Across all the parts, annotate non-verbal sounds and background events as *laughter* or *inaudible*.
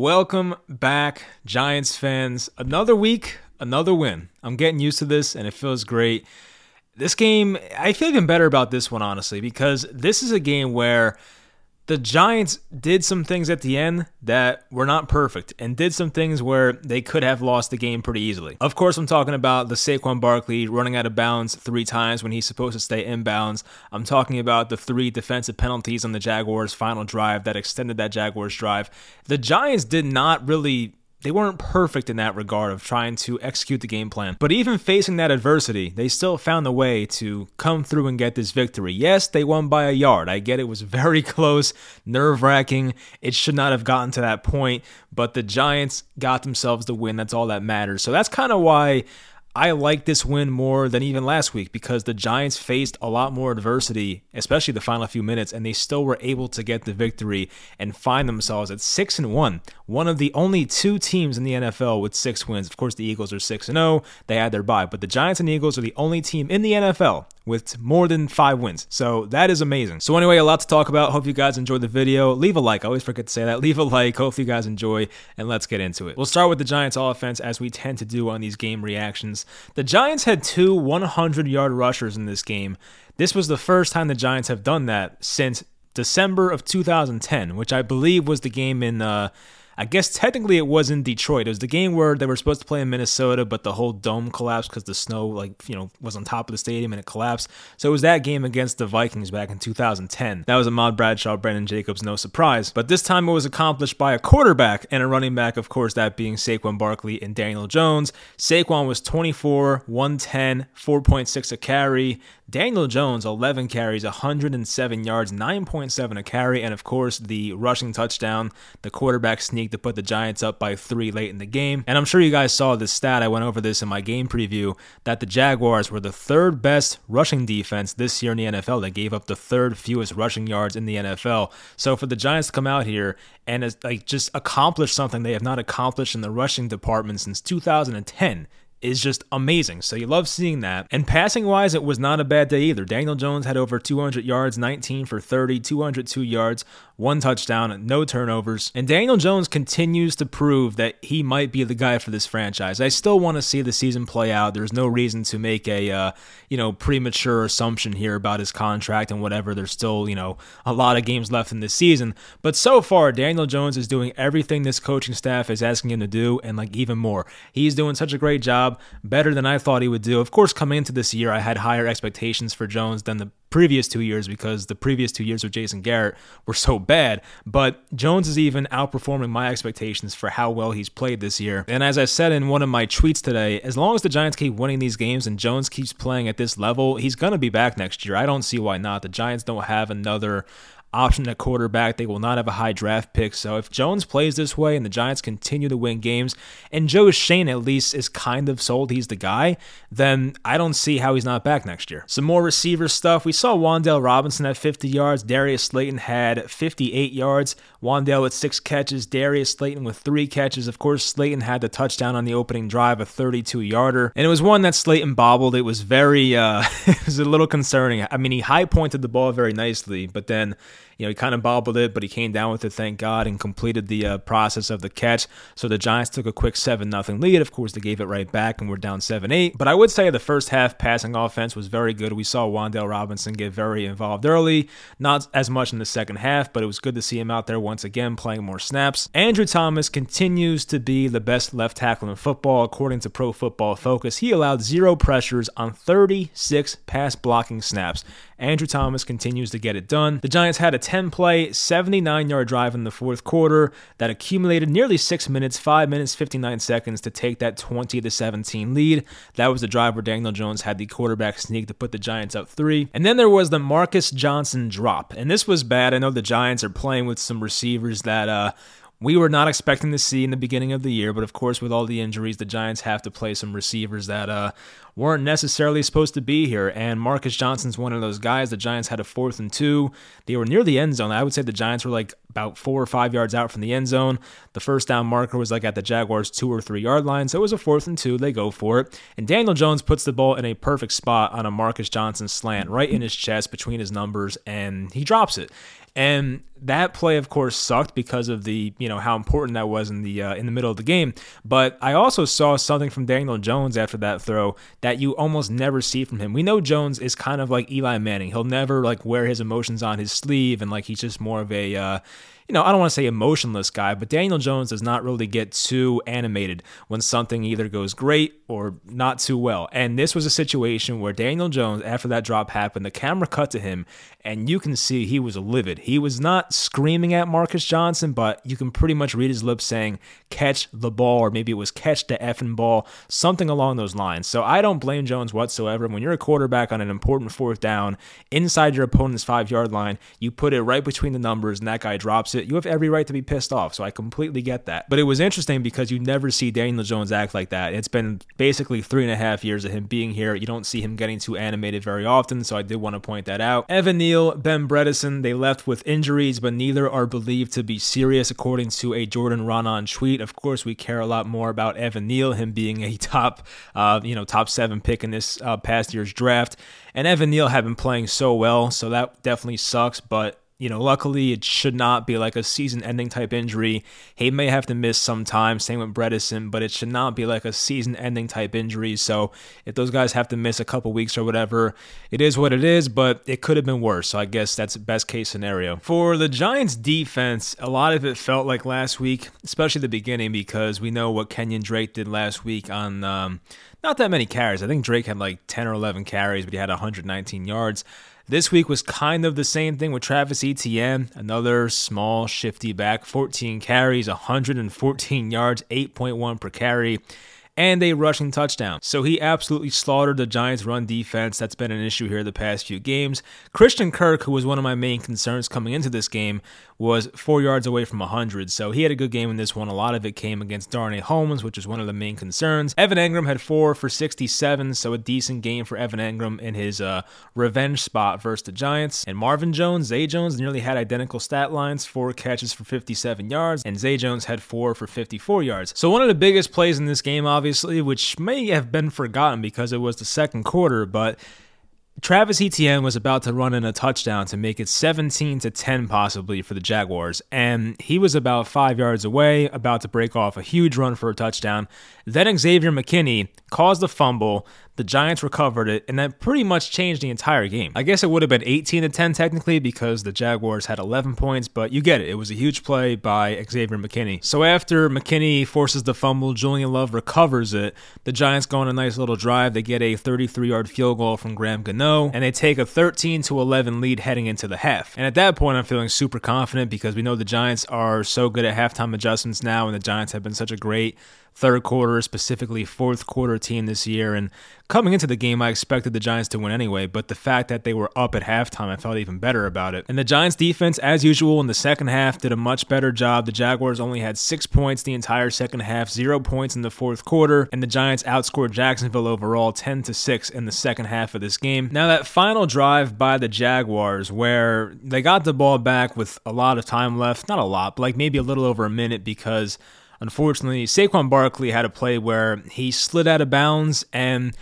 Welcome back, Giants fans. Another week, another win. I'm getting used to this and it feels great. This game, I feel even better about this one, honestly, because this is a game where the Giants did some things at the end that were not perfect and did some things where they could have lost the game pretty easily. Of course, I'm talking about the Saquon Barkley running out of bounds three times when he's supposed to stay in bounds. I'm talking about the three defensive penalties on the Jaguars' final drive that extended that Jaguars drive. The Giants did not really they weren't perfect in that regard of trying to execute the game plan. But even facing that adversity, they still found a way to come through and get this victory. Yes, they won by a yard. I get it was very *laughs* close, nerve wracking. It should not have gotten to that point, but the Giants got themselves the win. That's all that matters. So that's kind of why I like this win more than even last week because the Giants faced a lot more adversity, especially the final few minutes, and they still were able to get the victory and find themselves at six and one. One of the only two teams in the NFL with six wins. Of course, the Eagles are six and zero; they had their bye, but the Giants and Eagles are the only team in the NFL with more than five wins. So that is amazing. So anyway, a lot to talk about. Hope you guys enjoyed the video. Leave a like. I always forget to say that. *laughs* Leave a like. Hope you guys enjoy, and let's get into it. We'll start with the Giants offense as we tend to do on these game reactions. The Giants had two 100 yard rushers in this game. This was the first time the Giants have done that since December of 2010, which I believe was the game in. Uh, I guess technically it was in Detroit. It was the game where they were supposed to play in Minnesota, but the whole dome collapsed because the snow, like, you know, was on top of the stadium and it collapsed. So it was that game against the Vikings back in 2010. That was Ahmad Bradshaw, Brandon Jacobs, no surprise. But this time it was accomplished by a quarterback and a running back, of course, that being Saquon Barkley and Daniel Jones. Saquon was 24, 110, 4.6 a carry. Daniel Jones, 11 carries, 107 yards, 9.7 a carry, and of course the rushing touchdown, the quarterback sneak to put the Giants up by three late in the game. And I'm sure you guys saw this stat. I went over this in my game preview that the Jaguars were the third best rushing defense this year in the NFL. They gave up the third fewest rushing yards in the NFL. So for the Giants to come out here and uh, like just accomplish something they have not accomplished in the rushing department since 2010 is just amazing. So you love seeing that. And passing wise, it was not a bad day either. Daniel Jones had over 200 yards, 19 for 30, 202 yards, one touchdown, no turnovers. And Daniel Jones continues to prove that he might be the guy for this franchise. I still want to see the season play out. There's no reason to make a uh, you know premature assumption here about his contract and whatever. There's still you know a lot of games left in this season, but so far Daniel Jones is doing everything this coaching staff is asking him to do, and like even more. He's doing such a great job, better than I thought he would do. Of course, coming into this year, I had higher expectations for Jones than the previous two years because the previous two years with Jason Garrett were so bad. But Jones is even outperforming my expectations for how well he's played this year. And as I said in one of my tweets today, as long as the Giants keep winning these games and Jones keeps playing at this level, he's going to be back next year. I don't see why not. The Giants don't have another option at quarterback. They will not have a high draft pick. So if Jones plays this way and the Giants continue to win games, and Joe Schoen at least is kind of sold he's the guy, then I don't see how he's not back next year. Some more receiver stuff. We saw Wan'Dale Robinson at 50 yards. Darius Slayton had 58 yards. Wan'Dale with six catches. Darius Slayton with three catches. Of course, Slayton had the touchdown on the opening drive, a 32 yarder. And it was one that Slayton bobbled. It was very, uh, *laughs* it was a little concerning. I mean, he high pointed the ball very nicely, but then you know, he kind of bobbled it, but he came down with it, thank God, and completed the uh, process of the catch. So the Giants took a quick 7 0 lead. Of course, they gave it right back and we're down 7 8. But I would say the first half passing offense was very good. We saw Wan'Dale Robinson get very involved early, not as much in the second half, but it was good to see him out there once again playing more snaps. Andrew Thomas continues to be the best left tackle in football, according to Pro Football Focus. He allowed zero pressures on 36 pass blocking snaps. Andrew Thomas continues to get it done. The Giants had a 10 play, 79 yard drive in the fourth quarter that accumulated nearly six minutes, five minutes, 59 seconds to take that 20 to 17 lead. That was the drive where Daniel Jones had the quarterback sneak to put the Giants up three. And then there was the Marcus Johnson drop. And this was bad. I know the Giants are playing with some receivers that, uh, we were not expecting to see in the beginning of the year, but of course, with all the injuries, the Giants have to play some receivers that uh, weren't necessarily supposed to be here. And Marcus Johnson's one of those guys. The Giants had a fourth and two. They were near the end zone. I would say the Giants were like about four or five yards out from the end zone. The first down marker was like at the Jaguars' two or three yard line. So it was a fourth and two. They go for it. And Daniel Jones puts the ball in a perfect spot on a Marcus Johnson slant right in his chest between his numbers, and he drops it. And that play, of course, sucked because of the you know how important that was in the uh, in the middle of the game. But I also saw something from Daniel Jones after that throw that you almost never see from him. We know Jones is kind of like Eli Manning. He'll never like wear his emotions on his sleeve, and like he's just more of a uh, you know, I don't want to say emotionless guy, but Daniel Jones does not really get too animated when something either goes great or not too well. And this was a situation where Daniel Jones, after that drop happened, the camera cut to him, and you can see he was livid. He was not screaming at Marcus Johnson, but you can pretty much read his lips saying, catch the ball, or maybe it was catch the effing ball, something along those lines. So I don't blame Jones whatsoever. When you're a quarterback on an important fourth down inside your opponent's five yard line, you put it right between the numbers, and that guy drops it you have every right to be pissed off. So I completely get that. But it was interesting because you never see Daniel Jones act like that. It's been basically three and a half years of him being here. You don't see him getting too animated very often. So I did want to point that out. Evan Neal, Ben Bredeson, they left with injuries, but neither are believed to be serious, according to a Jordan Raanan tweet. Of course, we care a lot more about Evan Neal, him being a *laughs* top, uh, you know, top seven pick in this uh, past year's draft. And Evan Neal had been playing so well, so that definitely sucks. But you know, luckily it should not be like a season ending type injury. He may have to miss some time, same with Bredeson, but it should not be like a season ending type injury. So if those guys have to miss a couple weeks or whatever, it is what it is, but it could have been worse. So I guess that's best case scenario. For the Giants defense, a lot of it felt like last week, especially the beginning, because we know what Kenyon Drake did last week on um, not that many carries. I think Drake had like 10 or 11 carries, but he had 119 yards. This week was kind of the same thing with Travis Etienne, another small, shifty back, 14 carries, 114 yards, 8.1 per carry and a rushing touchdown. So he absolutely slaughtered the Giants' run defense. That's been an issue here the past few games. Christian Kirk, who was one of my main concerns coming into this game, was four yards away from 100. So he had a good game in this one. A lot of it came against Darnay Holmes, which is one of the main concerns. Evan Engram had four for 67, so a decent game for Evan Engram in his uh, revenge spot versus the Giants. And Marvin Jones, Zay Jones nearly had identical stat lines four catches for 57 yards, and Zay Jones had four for 54 yards. So one of the biggest plays in this game, obviously, which may have been forgotten because it was the second quarter, but Travis Etienne was about to run in a touchdown to make it 17 to 10 possibly for the Jaguars and he was about 5 yards away about to break off a huge run for a touchdown. Then Xavier McKinney caused a fumble the Giants recovered it, and that pretty much changed the entire game. I guess it would have been 18 to 10 technically because the Jaguars had 11 points, but you get it. It was a huge play by Xavier McKinney. So after McKinney forces the fumble, Julian Love recovers it. The Giants go on a nice little drive. They get a 33 yard field goal from Graham Gano, and they take a 13 to 11 lead heading into the half. And at that point, I'm feeling super confident because we know the Giants are so good at halftime adjustments now, and the Giants have been such a great third quarter, specifically fourth quarter team this year. And coming into the game, I expected the Giants to win anyway, but the fact that they were up at halftime, I felt even better about it. And the Giants defense, as usual, in the second half, did a much better job. The Jaguars only had six points the entire second half, zero points in the fourth quarter, and the Giants outscored Jacksonville overall 10 to 6 in the second half of this game. Now, that final drive by the Jaguars, where they got the ball back with a lot of time left, not a lot, but like maybe a little over a minute because Unfortunately, Saquon Barkley had a play where he slid out of bounds, and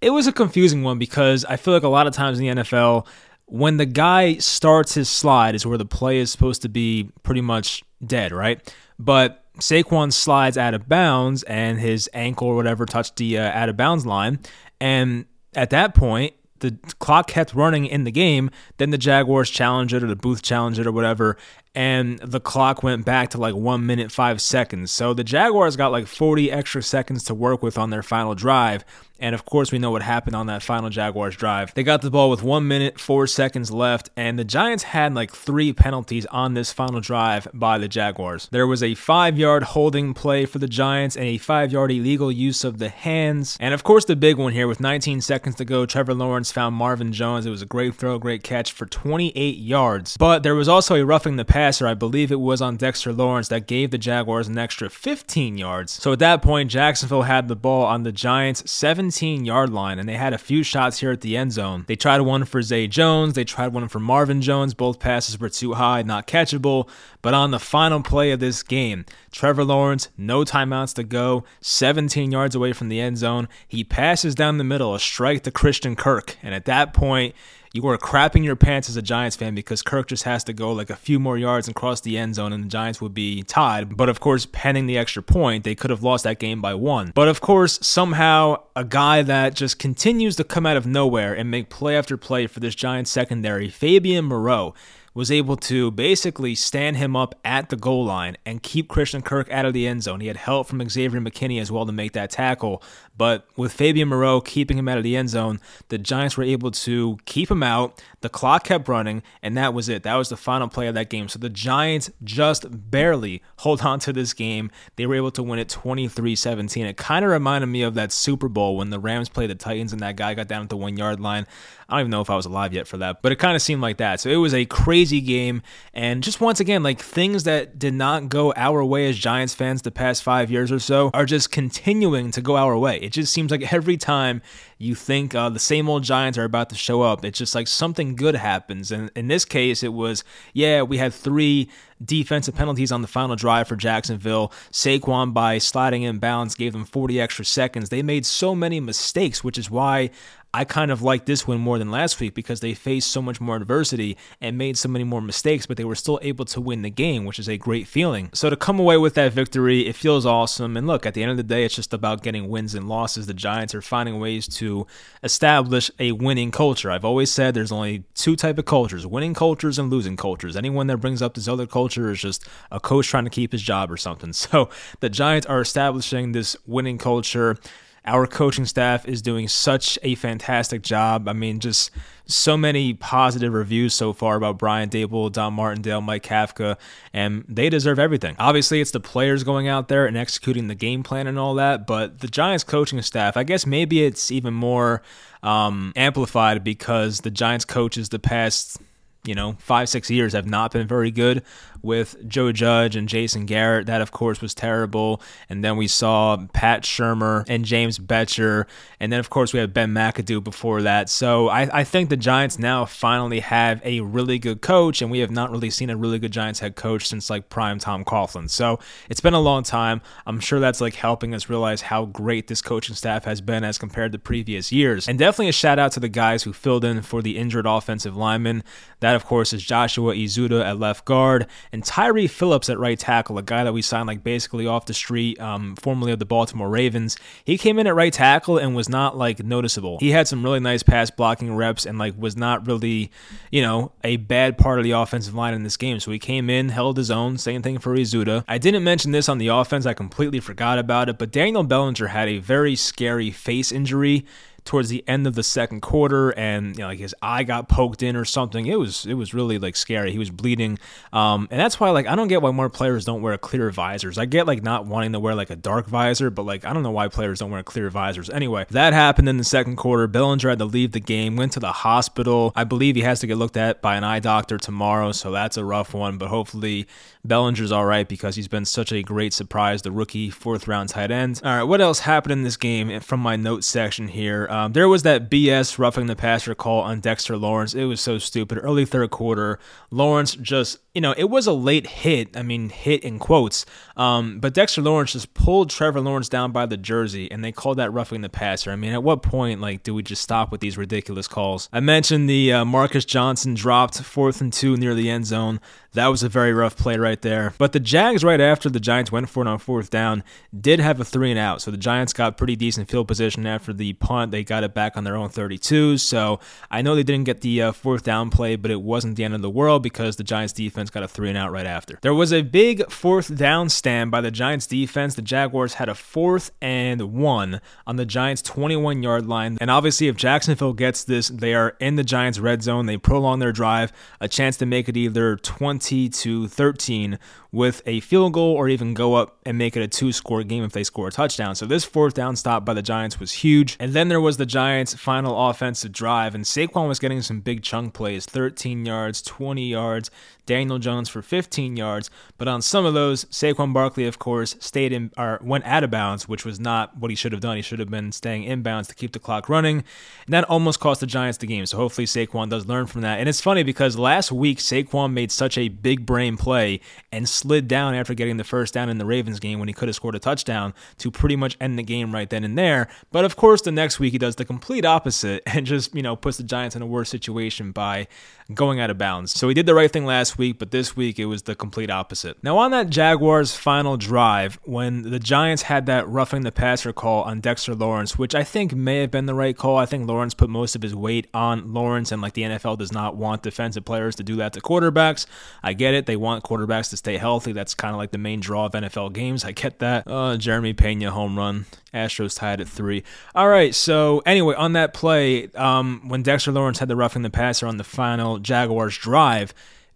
it was a confusing one because I feel like a lot of times in the NFL, when the guy starts his slide is where the play is supposed to be pretty much dead, right? But Saquon slides out of bounds, and his ankle or whatever touched the uh, out of bounds line, and at that point, the clock kept running in the game. Then the Jaguars challenged it or the booth challenged it or whatever and the clock went back to like one minute, five seconds. So the Jaguars got like 40 extra seconds to work with on their final drive. And of course, we know what happened on that final Jaguars drive. They got the ball with one minute, four seconds left, and the Giants had like three penalties on this final drive by the Jaguars. There was a five yard holding play for the Giants and a five yard illegal use of the hands. And of course, the big one here with 19 seconds to go, Trevor Lawrence found Marvin Jones. It was a great throw, great catch for 28 yards. But there was also a roughing the passer, I believe it was on Dexter Lawrence, that gave the Jaguars an extra 15 yards. So at that point, Jacksonville had the ball on the Giants' 17 yard line, and they had a few shots here at the end zone. They tried one for Zay Jones, they tried one for Marvin Jones. Both passes were too high, not catchable. But on the final play of this game, Trevor Lawrence, no timeouts to go, 17 yards away from the end zone. He passes down the middle, a strike to Christian Kirk. And at that point, you are crapping your pants as a Giants fan because Kirk just has to go like a few more yards and cross the end zone, and the Giants would be tied. But of course, pending the extra point, they could have lost that game by one. But of course, somehow, a guy that just continues to come out of nowhere and make play after play for this Giants secondary, Fabian Moreau, was able to basically stand him up at the goal line and keep Christian Kirk out of the end zone. He had help from Xavier McKinney as well to make that tackle. But with Fabian Moreau keeping him out of the end zone, the Giants were able to keep him out. The clock kept running, and that was it. That was the final play of that game. So the Giants just barely hold on to this game. They were able to win it 23 17. It kind of reminded me of that Super Bowl when the Rams played the Titans and that guy got down at the one yard line. I don't even know if I was alive yet for that, but it kind of seemed like that. So it was a crazy game. And just once again, like things that did not go our way as Giants fans the past five years or so are just continuing to go our way. It just seems like every time you think uh, the same old Giants are about to show up, it's just like something good happens. And in this case, it was, yeah, we had three defensive penalties on the final drive for Jacksonville. Saquon, by sliding in bounds, gave them 40 extra seconds. They made so many mistakes, which is why I kind of like this win more than last week because they faced so much more adversity and made so many more mistakes, but they were still able to win the game, which is a great feeling. So to come away with that victory, it feels awesome. And look, at the end of the day, it's just about getting wins and losses. The Giants are finding ways to establish a winning culture. I've always said there's only two type of cultures: winning cultures and losing cultures. Anyone that brings up this other culture is just a coach trying to keep his job or something. *laughs* So the Giants are establishing this winning culture. Our coaching staff is doing such a fantastic job. I mean, just so many positive reviews so far about Brian Daboll, Don Martindale, Mike Kafka, and they deserve everything. Obviously, it's the players going out there and executing the game plan and all that, but the Giants coaching staff, I guess maybe it's even more um, amplified because the Giants coaches the past you know, five, six years have not been very good with Joe Judge and Jason Garrett. That, of course, was terrible. And then we saw Pat Shurmur and James Bettcher. And then, of course, we had Ben McAdoo before that. So I, I think the Giants now finally have a really good coach, and we have not really seen a really good Giants head coach since like prime Tom Coughlin. So it's been a long time. I'm sure that's like helping us realize how great this coaching staff has been as compared to previous years. And definitely a shout out to the guys who filled in for the injured offensive linemen. That, of course, is Joshua Ezeudu at left guard and Tyre Phillips at right tackle, a guy that we signed like basically off the street, um, formerly of the Baltimore Ravens. He came in at right tackle and was not like noticeable. He had some really nice pass blocking reps and like was not really, you know, a bad part of the offensive line in this game. So he came in, held his own. Same thing for Ezeudu. I didn't mention this on the offense. I completely forgot about it, but Daniel Bellinger had a very scary face injury towards the end of the second quarter, and you know, like his eye got poked in or something. It was it was really like scary. He was bleeding, um, and that's why like I don't get why more players don't wear clear visors. I get like not wanting to wear like a dark visor, but like I don't know why players don't wear clear visors. Anyway, that happened in the second quarter. Bellinger had to leave the game, went to the hospital. I believe he has to get looked at by an eye doctor tomorrow, so that's a rough one. But hopefully Bellinger's all right because he's been such a great surprise, the rookie fourth round tight end. All right, what else happened in this game from my notes section here? Um, there was that BS roughing the passer call on Dexter Lawrence. It was so stupid. Early third quarter, Lawrence just you know, it was a late hit. I mean, hit in quotes. Um, but Dexter Lawrence just pulled Trevor Lawrence down by the jersey, and they called that roughing the passer. I mean, at what point, like, do we just stop with these ridiculous calls? I mentioned the uh, Marcus Johnson dropped fourth and two near the end zone. That was a very rough play right there. But the Jags, right after the Giants went for it on fourth down, did have a three and out. So the Giants got pretty decent field position after the punt. They got it back on their own 32. So I know they didn't get the uh, fourth down play, but it wasn't the end of the world because the Giants defense got a three and out right after. There was a big fourth down stand by the Giants defense. The Jaguars had a fourth and one on the Giants 21 yard line. And obviously, if Jacksonville gets this, they are in the Giants red zone. They prolong their drive, a chance to make it either 20 to 13 with a field goal or even go up and make it a two score game if they score a touchdown. So this fourth down stop by the Giants was huge. And then there was the Giants' final offensive drive, and Saquon was getting some big chunk plays 13 yards, 20 yards, Daniel Jones for 15 yards. But on some of those, Saquon Barkley, of course, stayed in or went out of bounds, which was not what he should have done. He should have been staying inbounds to keep the clock running. And that almost cost the Giants the game. So hopefully Saquon does learn from that. And it's funny because last week Saquon made such a big brain play and slid down after getting the first down in the Ravens game when he could have scored a touchdown to pretty much end the game right then and there. But of course, the next week he does the complete opposite *laughs* and just, you know, puts the Giants in a worse situation by going out of bounds. So he did the right thing last week, but this week it was the complete opposite. Now, on that Jaguars final drive, when the Giants had that roughing the passer call on Dexter Lawrence, which I think may have been the right call, I think Lawrence put most of his weight on Lawrence, and like the NFL does not want defensive players to do that to quarterbacks. I get it. They want quarterbacks to stay healthy. That's kind of like the main draw of NFL games. I get that. Uh, Jeremy Pena home run. Astros tied at three. All right. So anyway, on that play, um, when Dexter Lawrence had the roughing the passer on the final Jaguars drive,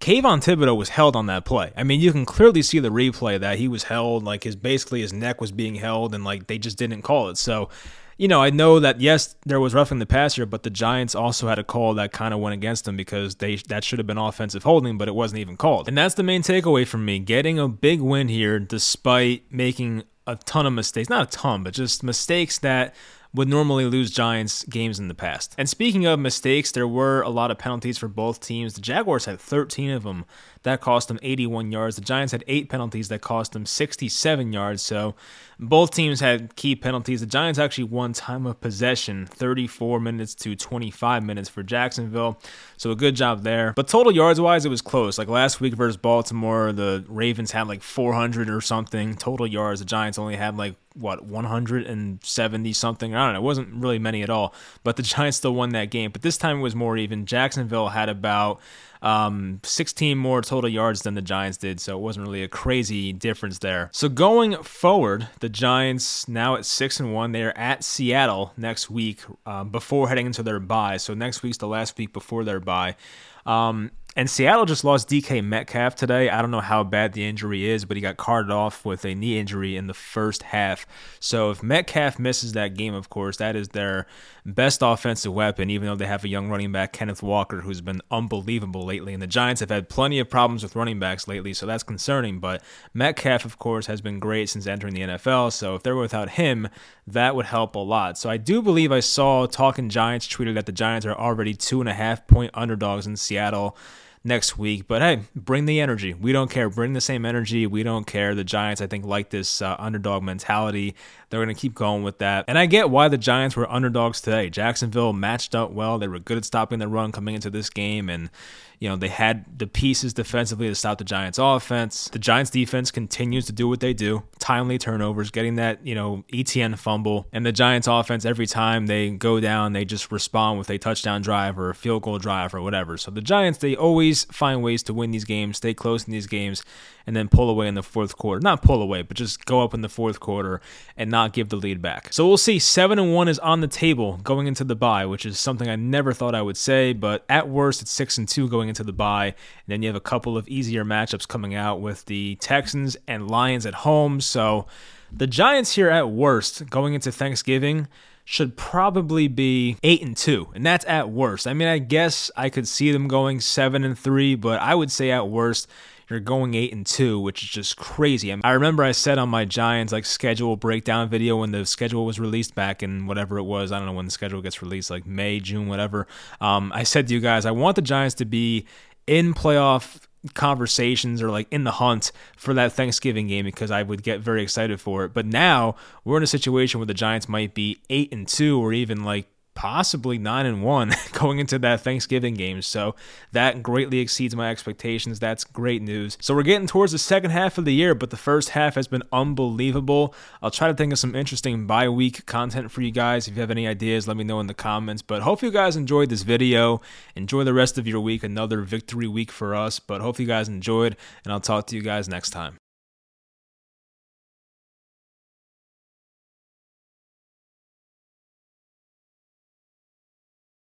Kayvon Thibodeaux was held on that play. I mean, you can clearly see the replay that he was held, like his basically his neck was being held, and like they just didn't call it. So, you know, I know that yes, there was roughing the passer, but the Giants also had a call that kind of went against them because they that should have been offensive holding, but it wasn't even called. And that's the main takeaway from me: getting a big win here despite making a ton of mistakes. Not a ton, but just mistakes that would normally lose Giants games in the past. And speaking of mistakes, there were a lot of penalties for both teams. The Jaguars had 13 of them. That cost them 81 yards. The Giants had eight penalties that cost them 67 yards. So both teams had key penalties. The Giants actually won time of possession 34 minutes to 25 minutes for Jacksonville. So a good job there. But total yards wise, it was close. Like last week versus Baltimore, the Ravens had like 400 or something total yards. The Giants only had like what 170 something. I don't know. It wasn't really many at all. But the *laughs* Giants still won that game. But this time it was more even. Jacksonville had about um, 16 more total yards than the Giants did, so it wasn't really a crazy difference there. So going forward, the Giants now at six and one. They are at Seattle next week um, before heading into their bye. So next week's the last week before their bye. Um, and Seattle just lost DK Metcalf today. I don't know how bad the injury is, but he got carted off with a knee injury in the first half. So if Metcalf misses that game, of course, that is their best offensive weapon, even though they have a young running back, Kenneth Walker, who's been unbelievable lately. And the Giants have had plenty of problems with running backs lately, so that's concerning. But Metcalf, of course, has been great since entering the NFL. So if they're without him, that would help a lot. So I do believe I saw Talking Giants tweeted that the Giants are already two and a half point underdogs in Seattle next week. But hey, bring the energy. We don't care. Bring the same energy. We don't care. The Giants, I think, like this uh, underdog mentality. They're going to keep going with that. And I get why the Giants were underdogs today. Jacksonville matched up well. They were good at stopping the run coming into this game. And, you know, they had the pieces defensively to stop the Giants' offense. The Giants' defense continues to do what they do timely turnovers, getting that, you know, Etienne fumble. And the Giants' offense, every time they go down, they just respond with a touchdown drive or a field goal drive or whatever. So the Giants, they always find ways to win these games, stay close in these games, and then pull away in the fourth quarter. Not pull away, but just go up in the fourth quarter and not give the lead back. So we'll see. Seven and one is on the table going into the bye, which is something I never thought I would say. But at worst, it's six and two going into the bye, and then you have a couple of easier matchups coming out with the Texans and Lions at home. So the Giants here at worst going into Thanksgiving should probably be 8 and 2 and that's at worst. I mean, I guess I could see them going 7 and 3, but I would say at worst you're going eight and two, which is just crazy. I, mean, I remember I said on my Giants like schedule breakdown video when the schedule was released back in whatever it was. I don't know when the schedule gets released, like May, June, whatever. Um, I said to you guys, I want the Giants to be in playoff conversations or like in the hunt for that Thanksgiving game because I would get very excited for it. But now we're in a situation where the Giants might be 8 and 2 or even like possibly 9 and 1 *laughs* going into that Thanksgiving game. So that greatly exceeds my expectations. That's great news. So we're getting towards the second half of the year, but the first half has been unbelievable. I'll try to think of some interesting bye week content for you guys. If you have any ideas, let me know in the comments. But hope you guys enjoyed this video. Enjoy the rest of your week. Another victory week for us, but hope you guys enjoyed, and I'll talk to you guys next time.